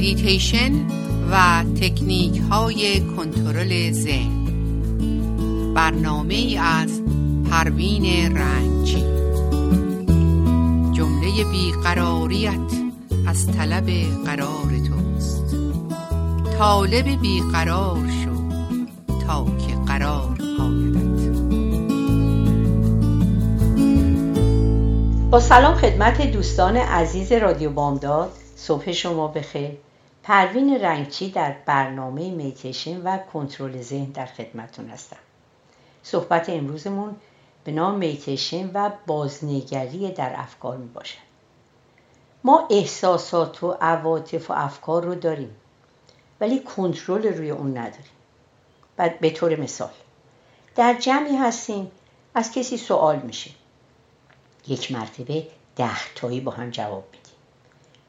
مدیتیشن و تکنیک های کنترل ذهن. برنامه از پروین رنجی. جمله بیقراریت از طلب قرار توست. طالب بیقرار شو تا که قرار آیدت. با سلام خدمت دوستان عزیز رادیو بامداد. صبح شما بخیر. پروین رنگچی در برنامه میتیشن و کنترل ذهن در خدمتون هستم. صحبت امروزمون به نام میتیشن و بازنگری در افکار می باشد ما احساسات و عواطف و افکار رو داریم ولی کنترل روی اون نداریم. بعد به طور مثال در جمعی هستیم از کسی سوال میشه. یک مرتبه ده تایی با هم جواب بدیم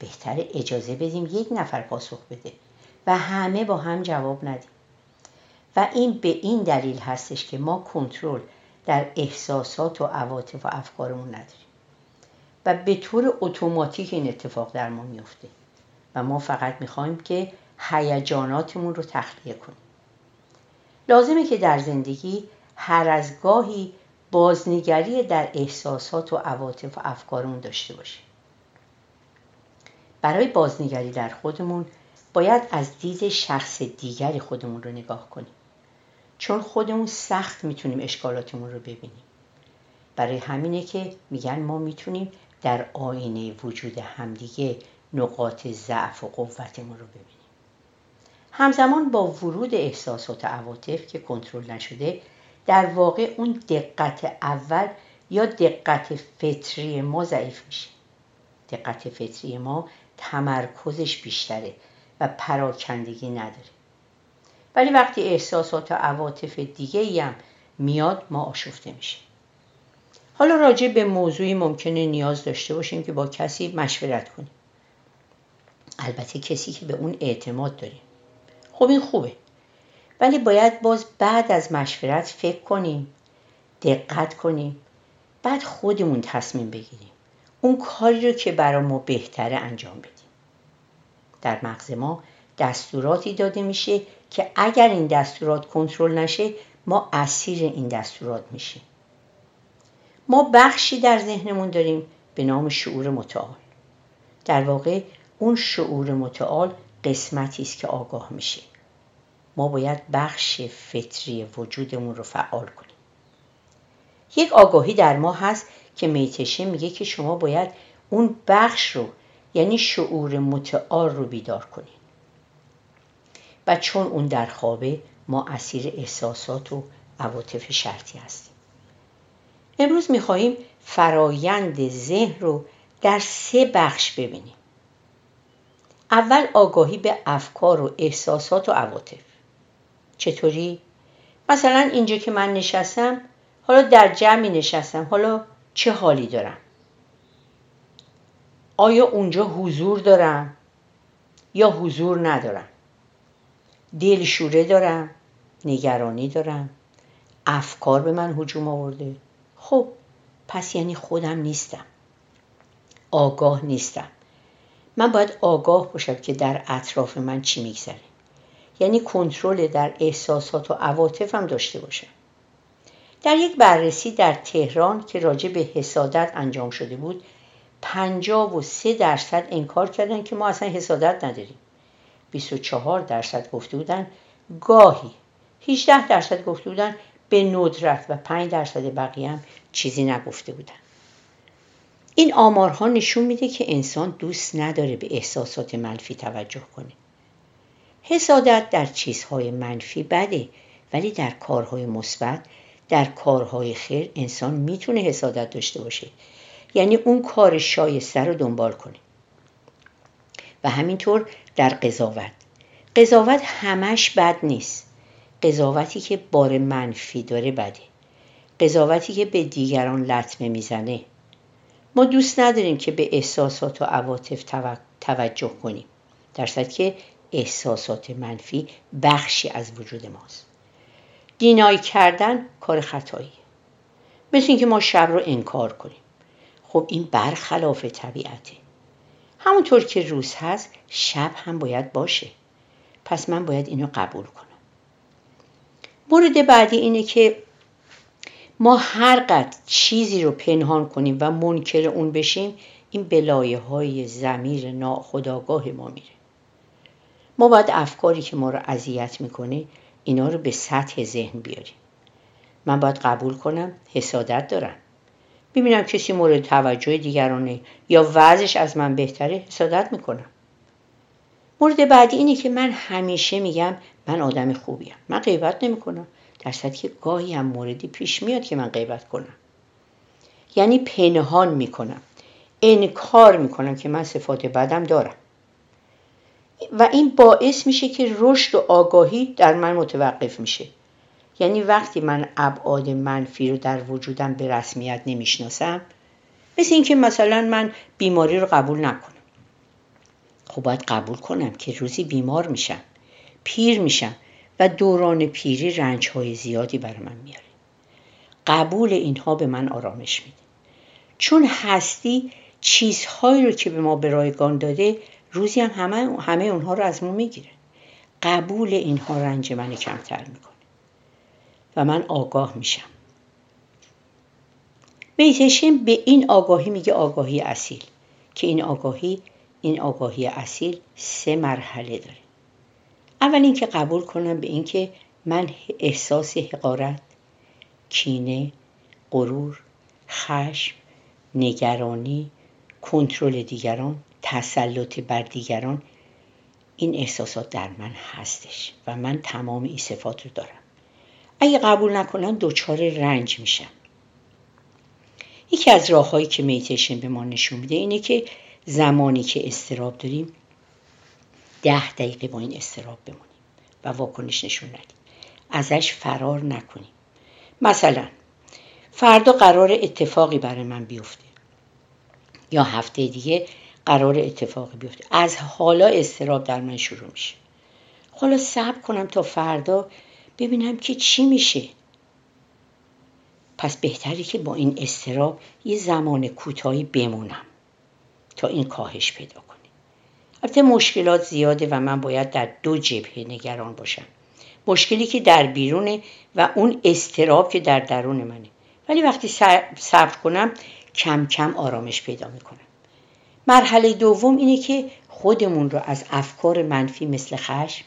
بهتر اجازه بدیم یک نفر پاسخ بده و همه با هم جواب ندیم. و این به این دلیل هستش که ما کنترل در احساسات و عواطف و افکارمون نداریم. و به طور اتوماتیک این اتفاق در ما میفته. و ما فقط می‌خوایم که هیجاناتمون رو تخلیه کنیم. لازمه که در زندگی هر از گاهی بازنگری در احساسات و عواطف و افکارمون داشته باشیم. برای بازنگری در خودمون باید از دید شخص دیگری خودمون رو نگاه کنیم. چون خودمون سخت می‌تونیم اشکالاتمون رو ببینیم. برای همینه که میگن ما می‌تونیم در آینه وجود همدیگه نقاط ضعف و قوتمون رو ببینیم. همزمان با ورود احساسات و عواطف که کنترل نشده در واقع اون دقت اول یا دقت فطری ما ضعیف میشه. دقت فطری ما تمرکزش بیشتره و پراکندگی نداره. ولی وقتی احساسات و عواطف دیگه هم میاد ما آشفته میشه حالا راجع به موضوعی ممکنه نیاز داشته باشیم که با کسی مشورت کنیم. البته کسی که به اون اعتماد داریم. خب این خوبه. ولی باید باز بعد از مشورت فکر کنیم دقت کنیم بعد خودمون تصمیم بگیریم. اون کاری رو که برای ما بهتره انجام بدیم. در مغز ما دستوراتی داده میشه که اگر این دستورات کنترل نشه ما اسیر این دستورات میشیم. ما بخشی در ذهنمون داریم به نام شعور متعال. در واقع اون شعور متعال قسمتی است که آگاه میشه. ما باید بخش فطری وجودمون رو فعال کنیم. یک آگاهی در ما هست که میتشه میگه که شما باید اون بخش رو یعنی شعور متعال رو بیدار کنید و چون اون در خوابه ما اسیر احساسات و عواطف شرطی هستیم. امروز می‌خواهیم فرایند ذهن رو در سه بخش ببینیم. اول آگاهی به افکار و احساسات و عواطف. چطوری؟ مثلا اینجا که من نشستم حالا در جمعی نشستم حالا چه حالی دارم؟ آیا اونجا حضور دارم یا حضور ندارم دلشوره دارم نگرانی دارم افکار به من هجوم آورده. خب پس یعنی خودم نیستم. آگاه نیستم. من باید آگاه باشم که در اطراف من چی میگذره. یعنی کنترل در احساسات و عواطفم داشته باشم. در یک بررسی در تهران که راجع به حسادت انجام شده بود پنجاب و سه درصد انکار کردن که ما اصلا حسادت نداریم. 24 درصد گفته بودن گاهی 18 درصد گفته بودن به ندرت و 5 درصد بقیه هم چیزی نگفته بودن. این آمارها نشون میده که انسان دوست نداره به احساسات منفی توجه کنه. حسادت در چیزهای منفی بده ولی در کارهای مثبت در کارهای خیر انسان می‌تونه حسادت داشته باشه. یعنی اون کار شایسته رو دنبال کنه و همینطور در قضاوت. قضاوت همش بد نیست. قضاوتی که بار منفی داره بده. قضاوتی که به دیگران لطمه می‌زنه. ما دوست نداریم که به احساسات و عواطف توجه کنیم. در که احساسات منفی بخشی از وجود ماست. دینایی کردن کار خطایی. مثل اینکه ما شب رو انکار کنیم. خب این برخلاف طبیعته. همونطور که روز هست شب هم باید باشه. پس من باید اینو قبول کنم. مورد بعدی اینه که ما هر قد چیزی رو پنهان کنیم و منکر اون بشیم این بلایه های زمیر ناخداگاه ما میره. ما باید افکاری که ما رو اذیت می‌کنه اینا رو به سطح ذهن بیاریم. من باید قبول کنم حسادت دارم. ببینم کسی مورد توجه دیگرانه یا وضعش از من بهتره حسادت می‌کنم. مورد بعدی اینه که من همیشه میگم من آدم خوبیم. من غیبت نمی‌کنم. در که گاهی هم موردی پیش میاد که من غیبت کنم. یعنی پنهان می‌کنم. انکار می‌کنم که من صفات بدم دارم. و این باعث میشه که رشد و آگاهی در من متوقف میشه. یعنی وقتی من ابعاد منفی رو در وجودم به رسمیت نمی‌شناسم مثل اینکه مثلا من بیماری رو قبول نکنم. خب باید قبول کنم که روزی بیمار میشم پیر میشم و دوران پیری رنج های زیادی بر من میاره قبول اینها به من آرامش میده. چون هستی چیزهایی رو که به ما به رایگان داده روزی هم همه, همه اونها رو از ما می‌گیره. قبول اینها رنج من کمتر می‌کنه. و من آگاه میشم. میتشن به این آگاهی میگه آگاهی اصیل که این آگاهی این آگاهی اصیل سه مرحله داره. اول اینکه قبول کنم به اینکه من احساس حقارت کینه غرور خشم نگرانی کنترل دیگران تسلط بر دیگران این احساسات در من هستش و من تمام این صفات رو دارم. اگه قبول نکنم دچار رنج میشم یکی از راههایی که میتیشن به ما نشون میده اینه که زمانی که استراب داریم ده دقیقه با این استراب بمونیم و واکنش نشون ندیم. ازش فرار نکنیم. مثلا فردا قرار اتفاقی برای من بیفته یا هفته دیگه قرار اتفاقی بیفته. از حالا استراب در من شروع میشه. حالا صبر کنم تا فردا ببینم که چی میشه. پس بهتری که با این استراب یه زمان کوتاهی بمونم تا این کاهش پیدا کنه. البته مشکلات زیاده و من باید در دو جبهه نگران باشم. مشکلی که در بیرونه و اون استراب که در درون منه. ولی وقتی صبر کنم کم کم آرامش پیدا می‌کنم. مرحله دوم اینه که خودمون رو از افکار منفی مثل خشم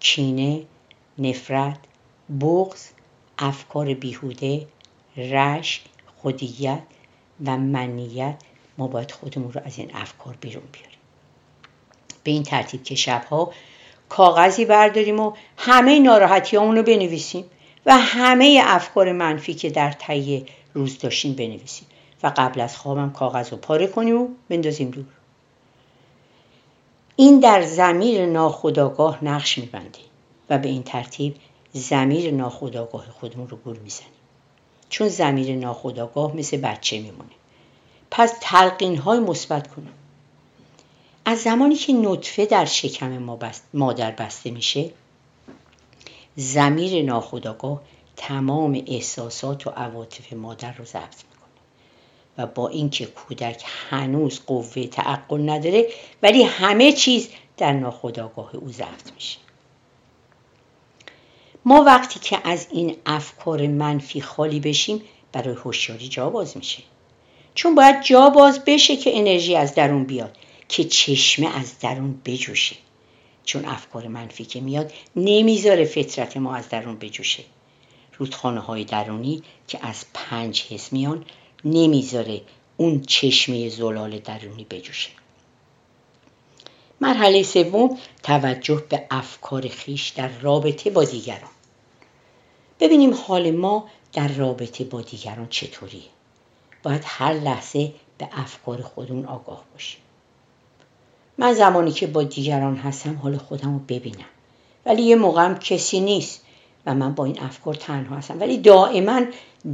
کینه نفرت بغض افکار بیهوده رشک خودیت و منیت. ما باید خودمون رو از این افکار بیرون بیاریم. به این ترتیب که شبها کاغذی برداریم و همه ناراحتی رو بنویسیم و همه افکار منفی که در طی روز داشتیم بنویسیم و قبل از خوابم کاغذ رو پاره کنیم و بندازیم دور. این در زمیر ناخداگاه نقش میبنده و به این ترتیب زمیر ناخداگاه خودمون رو گول می‌زنیم. چون زمیر ناخداگاه مثل بچه میمونه. پس تلقین های مثبت کنم از زمانی که نطفه در شکم ما مادر بسته میشه زمیر ناخداگاه تمام احساسات و عواطف مادر رو ضبط می‌کنه. و با اینکه کودک هنوز قوه تعقل نداره ولی همه چیز در ناخداگاه او ضبط میشه. ما وقتی که از این افکار منفی خالی بشیم برای هوشیاری جا باز میشه چون باید جا باز بشه که انرژی از درون بیاد که چشمه از درون بجوشه. چون افکار منفی که میاد نمی‌ذاره فطرت ما از درون بجوشه. رودخانه های درونی که از پنج حس میان نمی‌ذاره اون چشمه زلال درونی بجوشه. مرحله سوم توجه به افکار خیش در رابطه با دیگران. ببینیم حال ما در رابطه با دیگران چطوریه. باید هر لحظه به افکار خودمون آگاه باشیم. من زمانی که با دیگران هستم حال خودم رو ببینم. ولی یه موقعم کسی نیست و من با این افکار تنها هستم. ولی دائما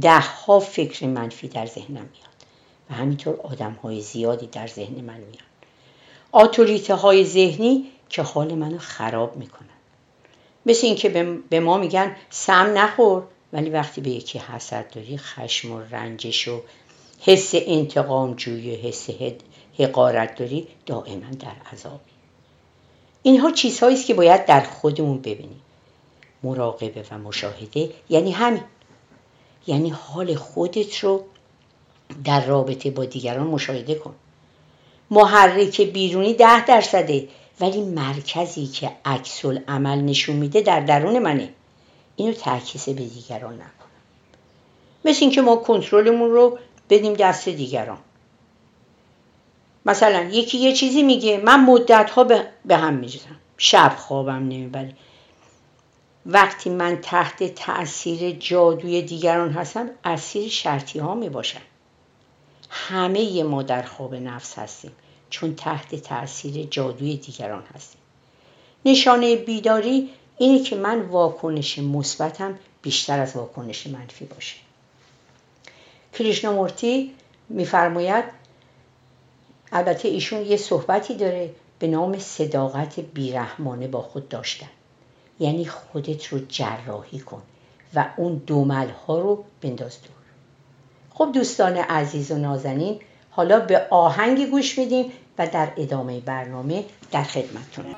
ده ها فکر منفی در ذهنم میاد. و همینطور آدم های زیادی در ذهن من میان. آتوریته های ذهنی که حال منو خراب می‌کنن. مثل اینکه به ما میگن سم نخور ولی وقتی به یکی حسد داری خشم و رنجش و حس انتقام جویی حس حقارت داری دائما در عذابی اینها چیزهایی است که باید در خودمون ببینیم. مراقبه و مشاهده یعنی همین. یعنی حال خودت رو در رابطه با دیگران مشاهده کن. محرک بیرونی ده درصده. ولی مرکزی که عکس عمل نشون میده در درون منه. اینو تعکیس به دیگران نکنم. مثل اینکه ما کنترلمون رو بدیم دست دیگران. مثلا یکی یه چیزی میگه من مدت ها به هم میریزم. شب خوابم نمی‌بره. وقتی من تحت تاثیر جادوی دیگران هستم اسیر شرطی ها می باشم همه ما در خواب نفس هستیم چون تحت تاثیر جادوی دیگران هستیم. نشانه بیداری اینه که من واکنش مثبتم بیشتر از واکنش منفی باشه. کریشنامورتی میفرماید البته ایشون یه صحبتی داره به نام صداقت بیرحمانه با خود داشتن. یعنی خودت رو جراحی کن و اون دومل ها رو بنداز دور. خب دوستان عزیز و نازنین حالا به آهنگی گوش میدیم و در ادامه برنامه در خدمتتونم.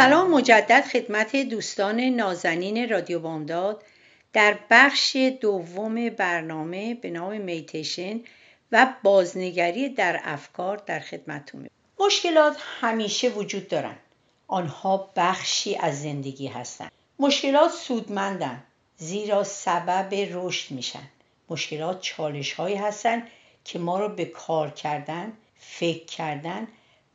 سلام مجدد خدمت دوستان نازنین رادیو بامداد در بخش دوم برنامه به نام میتیشن و بازنگری در افکار در خدمتتون. مشکلات همیشه وجود دارن. آنها بخشی از زندگی هستند مشکلات سودمندن. زیرا سبب رشد میشن. مشکلات چالش هایی هستند که ما رو به کار کردن فکر کردن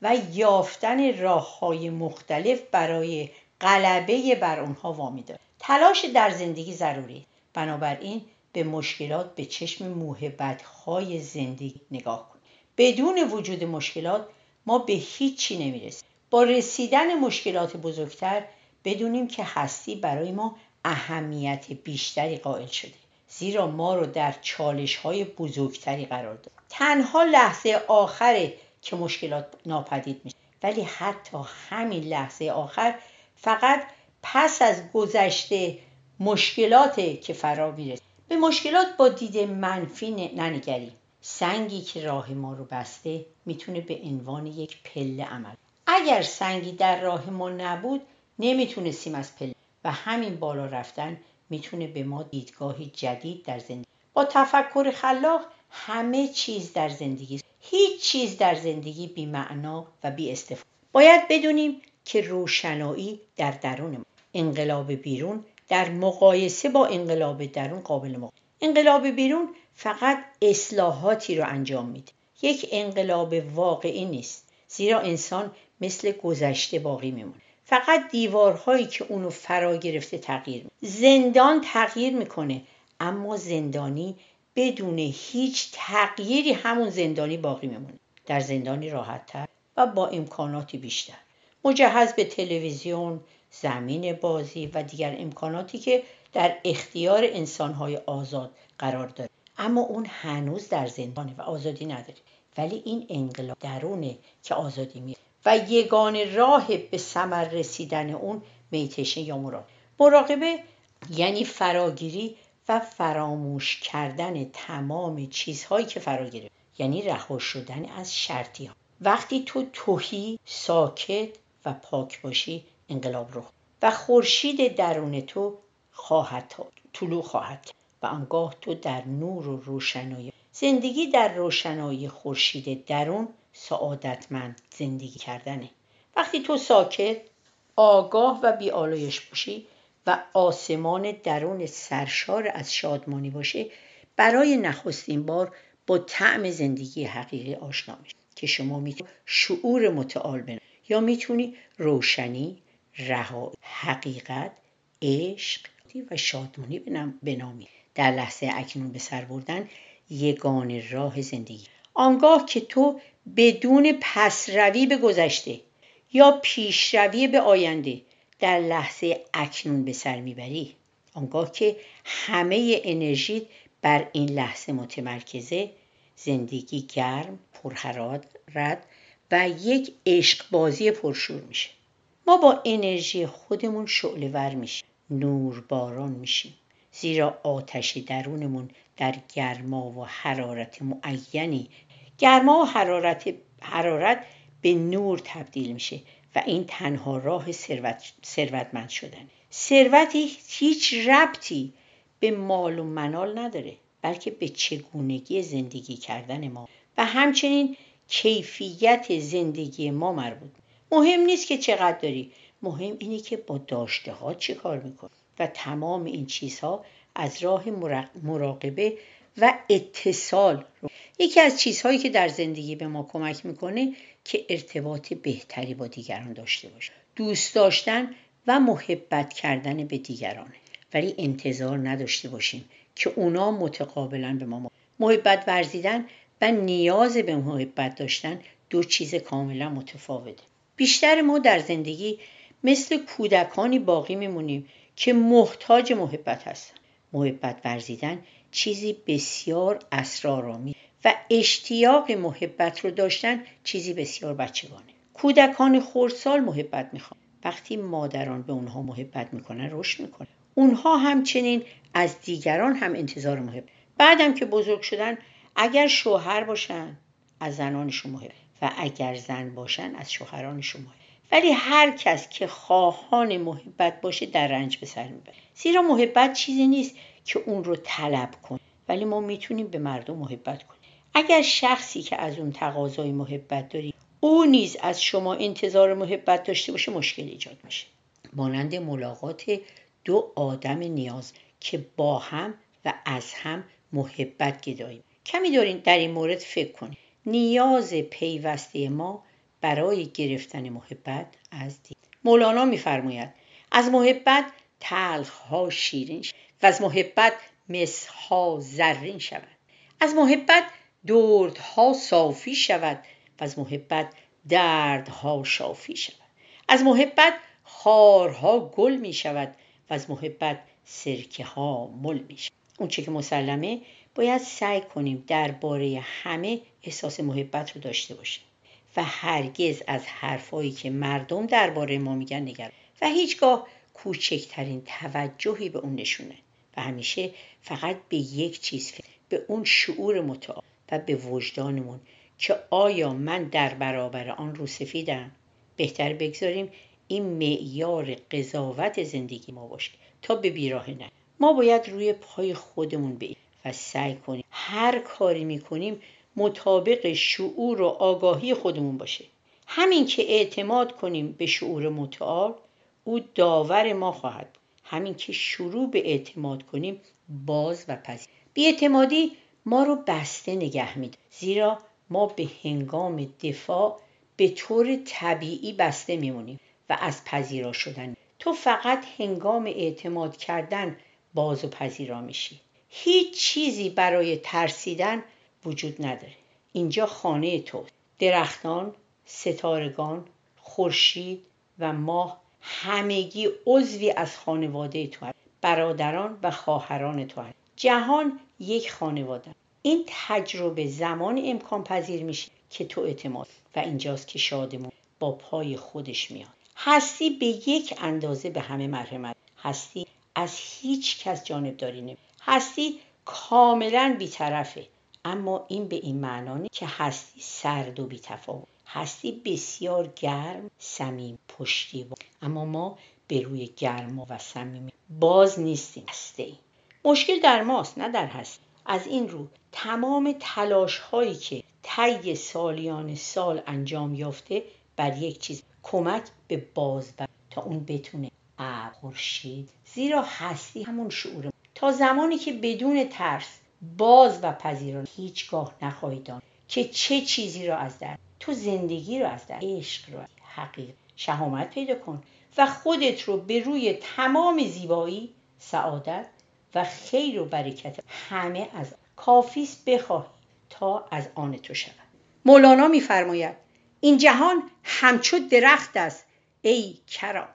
و یافتن راه های مختلف برای غلبه بر اونها وامی داره تلاش در زندگی ضروری بنابراین به مشکلات به چشم موهبت های زندگی نگاه کنید. بدون وجود مشکلات ما به هیچی نمی‌رسیم. با رسیدن مشکلات بزرگتر بدونیم که هستی برای ما اهمیت بیشتری قائل شده زیرا ما رو در چالش های بزرگتری قرار داد تنها لحظه آخره که مشکلات ناپدید میشه. ولی حتی همین لحظه آخر فقط پس از گذشته مشکلات که فرا می‌رسه. به مشکلات با دید منفی ننگریم سنگی که راه ما رو بسته می‌تونه به عنوان یک پله عمل. اگر سنگی در راه ما نبود نمی‌تونستیم از پله. و همین بالا رفتن می‌تونه به ما دیدگاهی جدید در زندگی. با تفکر خلاق همه چیز در زندگی هیچ چیز در زندگی بی معنا و بی استفاده باید بدونیم که روشنایی در درون ما. انقلاب بیرون در مقایسه با انقلاب درون قابل مقایسه انقلاب بیرون فقط اصلاحاتی رو انجام میده. یک انقلاب واقعی نیست زیرا انسان مثل گذشته باقی میمونه. فقط دیوارهایی که اونو فرا گرفته تغییر می‌کنه زندان تغییر می‌کنه اما زندانی بدون هیچ تغییری همون زندانی باقی میمونه. در زندانی راحتتر و با امکاناتی بیشتر. مجهز به تلویزیون زمین بازی و دیگر امکاناتی که در اختیار انسانهای آزاد قرار داره اما اون هنوز در زندانه و آزادی نداره ولی این انقلاب درونه که آزادی می و یگان راه به ثمر رسیدن اون میتشه یا مراقبه مراقبه یعنی فراگیری و فراموش کردن تمام چیزهایی که فرا یعنی رها شدن از شرطی ها وقتی تو توهی ساکت و پاک باشی انقلاب رو و خورشید درون تو خواهد طلوع خواهد و آنگاه تو در نور و روشنایی زندگی در روشنایی خورشید درون سعادتمند زندگی کردنه. وقتی تو ساکت آگاه و بیالایش باشی و آسمان درون سرشار از شادمانی باشه برای نخستین بار با طعم زندگی حقیقی آشنا میشه که شما می‌تونی شعور متعال بنا یا می‌تونی روشنی رها حقیقت عشق و شادمانی بنامی در لحظه اکنون به سر بردن یگان راه زندگی. آنگاه که تو بدون پسروی به گذشته یا پیشروی به آینده در لحظه اکنون به سر می‌بری. آنگاه که همه انرژی بر این لحظه متمرکزه زندگی گرم رد و یک عشق بازی پرشور میشه. ما با انرژی خودمون شعله ور میشیم. نور باران میشیم. زیرا آتش درونمون در گرما و حرارت معینی گرما و حرارت, حرارت به نور تبدیل میشه. و این تنها راه ثروت ثروتمند شدن ثروتی هیچ ربطی به مال و منال نداره بلکه به چگونگی زندگی کردن ما. و همچنین کیفیت زندگی ما مربوط. مهم نیست که چقدر داری مهم اینه که با داشته ها چه کار می‌کنی. و تمام این چیزها از راه مراقبه و اتصال یکی از چیزهایی که در زندگی به ما کمک می‌کنه که ارتباط بهتری با دیگران داشته باشه. دوست داشتن و محبت کردن به دیگرانه ولی انتظار نداشته باشیم که اونا متقابلا به ما محبت ورزیدن و نیاز به محبت داشتن دو چیز کاملا متفاوته. بیشتر ما در زندگی مثل کودکانی باقی میمونیم که محتاج محبت هستن. محبت ورزیدن چیزی بسیار اسرارآمیز و اشتیاق محبت رو داشتن چیزی بسیار بچگانه. کودکان خردسال محبت می‌خوان. وقتی مادران به اونها محبت می‌کنن رشد می‌کنن. اونها همچنین از دیگران هم انتظار محبت بعدم که بزرگ شدن اگر شوهر باشن از زنانشون محبت و اگر زن باشن از شوهرانشون محبت ولی هر کس که خواهان محبت باشه در رنج به سر می‌بره. زیرا محبت چیزی نیست که اون رو طلب کن ولی ما می‌تونیم به مردم محبت کنیم. اگر شخصی که از اون تقاضای محبت داری او نیز از شما انتظار محبت داشته باشه مشکل ایجاد میشه. مانند ملاقات دو آدم نیاز که با هم و از هم محبت گداییم. کمی دارین در این مورد فکر کنید نیاز پیوسته ما برای گرفتن محبت از دید مولانا میفرماید از محبت تلخ ها شیرین و از محبت مسها زرین شود از محبت دردها صافی شود و از محبت دردها شافی شود. از محبت خارها گل می شود و از محبت سرکه ها مل می شود. اون چه که مسلمه باید سعی کنیم درباره همه احساس محبت رو داشته باشیم و هرگز از حرفایی که مردم درباره ما میگن نگران. و هیچگاه کوچکترین توجهی به اون نشونه. و همیشه فقط به یک چیز به اون شعور متعال. و به وجدانمون که آیا من در برابر آن رو سفیدم؟ بهتر بگذاریم این معیار قضاوت زندگی ما باشه تا به بیراه نه. ما باید روی پای خودمون بیم و سعی کنیم هر کاری می‌کنیم مطابق شعور و آگاهی خودمون باشه. همین که اعتماد کنیم به شعور متعال او داور ما خواهد همین که شروع به اعتماد کنیم باز و پذیر بیاعتمادی ما رو بسته نگه میده زیرا ما به هنگام دفاع به طور طبیعی بسته میمونیم و از پذیرا شدن. تو فقط هنگام اعتماد کردن باز و پذیرا میشی. هیچ چیزی برای ترسیدن وجود نداره. اینجا خانه تو. درختان ستارگان خورشید و ماه همگی عضوی از خانواده تو هست برادران و خواهران تو هست جهان یک خانواده. این تجربه زمان امکان پذیر میشه که تو اعتماد و اینجاست که شادمون با پای خودش میاد. هستی به یک اندازه به همه مرحمت هستی از هیچ کس جانبداری نمی هستی کاملا بیطرفه. اما این به این معنا که هستی سرد و بیتفاوت. هستی بسیار گرم سمیم پشتیبان. اما ما به روی گرما و صمیمی باز نیستیم. هسته مشکل در ماست نه در هستی از این رو تمام تلاش هایی که طی سالیان سال انجام یافته بر یک چیز کمک به باز تا اون بتونه خورشید. زیرا هستی همون شعور تا زمانی که بدون ترس باز و پذیران هیچگاه نخواهی دان که چه چیزی را از در تو زندگی رو از در عشق رو حقیق شهامت پیدا کن و خودت رو به روی تمام زیبایی سعادت و خیر و برکت همه از کافیست بخواهی تا از آن تو شود مولانا میفرماید این جهان همچو درخت است ای کرام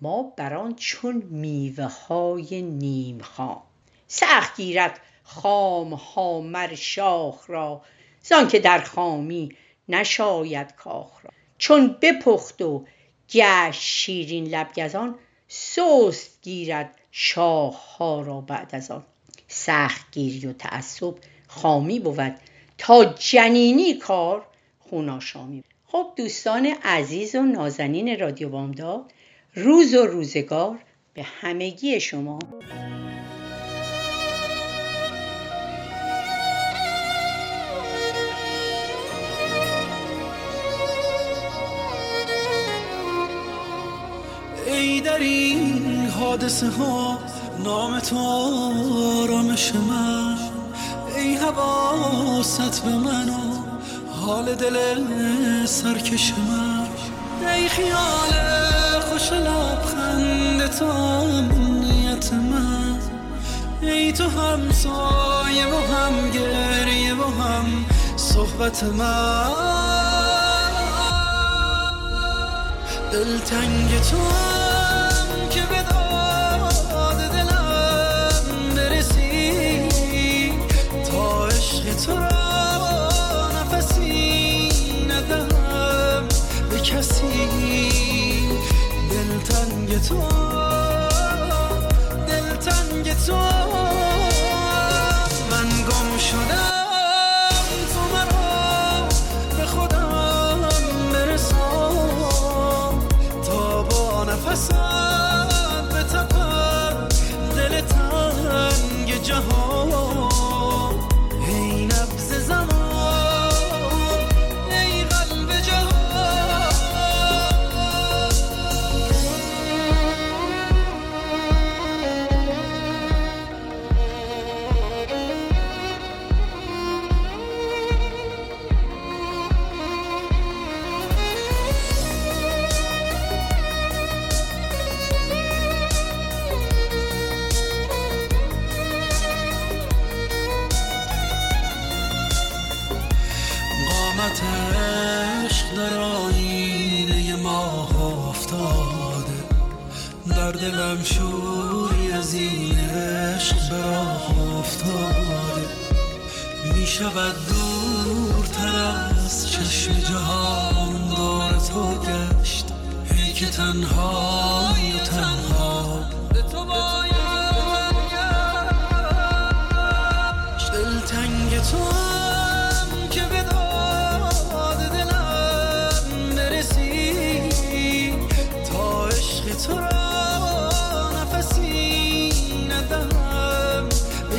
ما بران چون میوه های نیم خام. سخت گیرد خام ها مر شاخ را زان که در خامی نشاید کاخ را. چون بپخت و گشت شیرین لبگزان سست گیرد شاخ ها را بعد از آن سخت گیری و تعصب خامی بود تا جنینی کار خوناشامی خب دوستان عزیز و نازنین رادیو بامداد روز و روزگار به همگی شما. ای در این حادثه ها نام تو آرامش من. ای حواست به من و حال دل سرکش من. ای خیال خوش لبخند تو نیت من. ای تو هم سایه و هم گریه و هم صحبت من. دلتنگ تو دلتنگ تو در دلم شوری از این عشق براه افتاده. می شود دورتر از چشم جهان دار تو گشت. ای که تنهای و تنها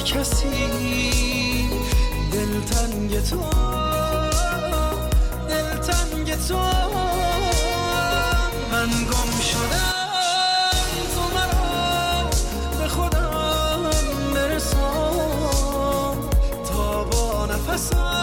کسی دلتنگ تو دلتنگ تو. من گم شدم تو مرا به خودم برسان. تا با نفسم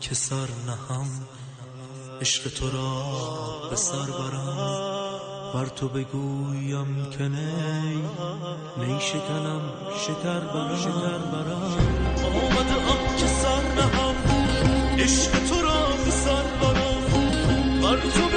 که سر نهم عشق تو را به سر برم. بر تو بگویم که نی نی شکنم شکر برم. شکر برم. آمده ام که سر نهم عشق تو را به سر برم. بر تو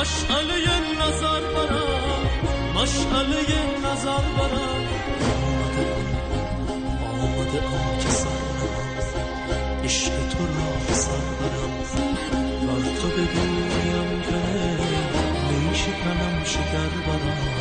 Maşaliye nazar bana Maşaliye nazar bana Olmadı olmadı amca sarmaz İşte turna sarmaz. Tartı bedim yan Ne işi kanam şeker bana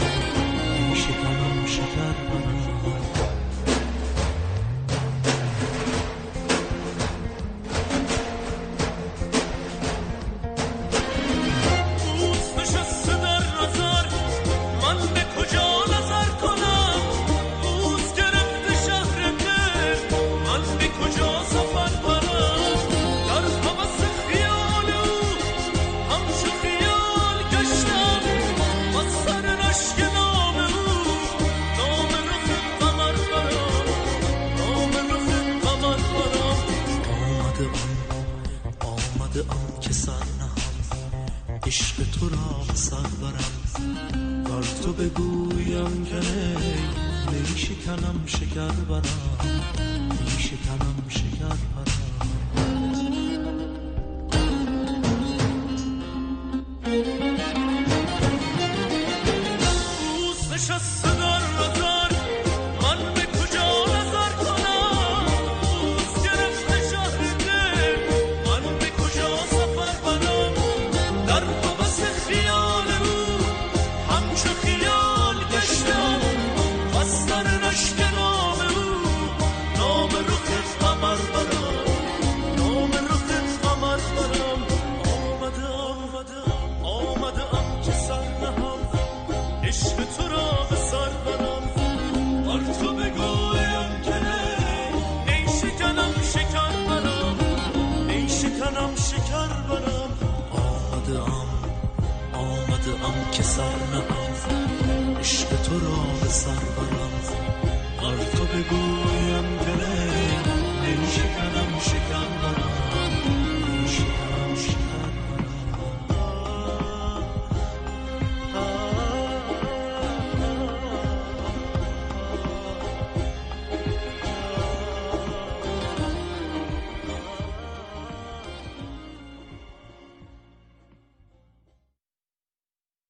Bye.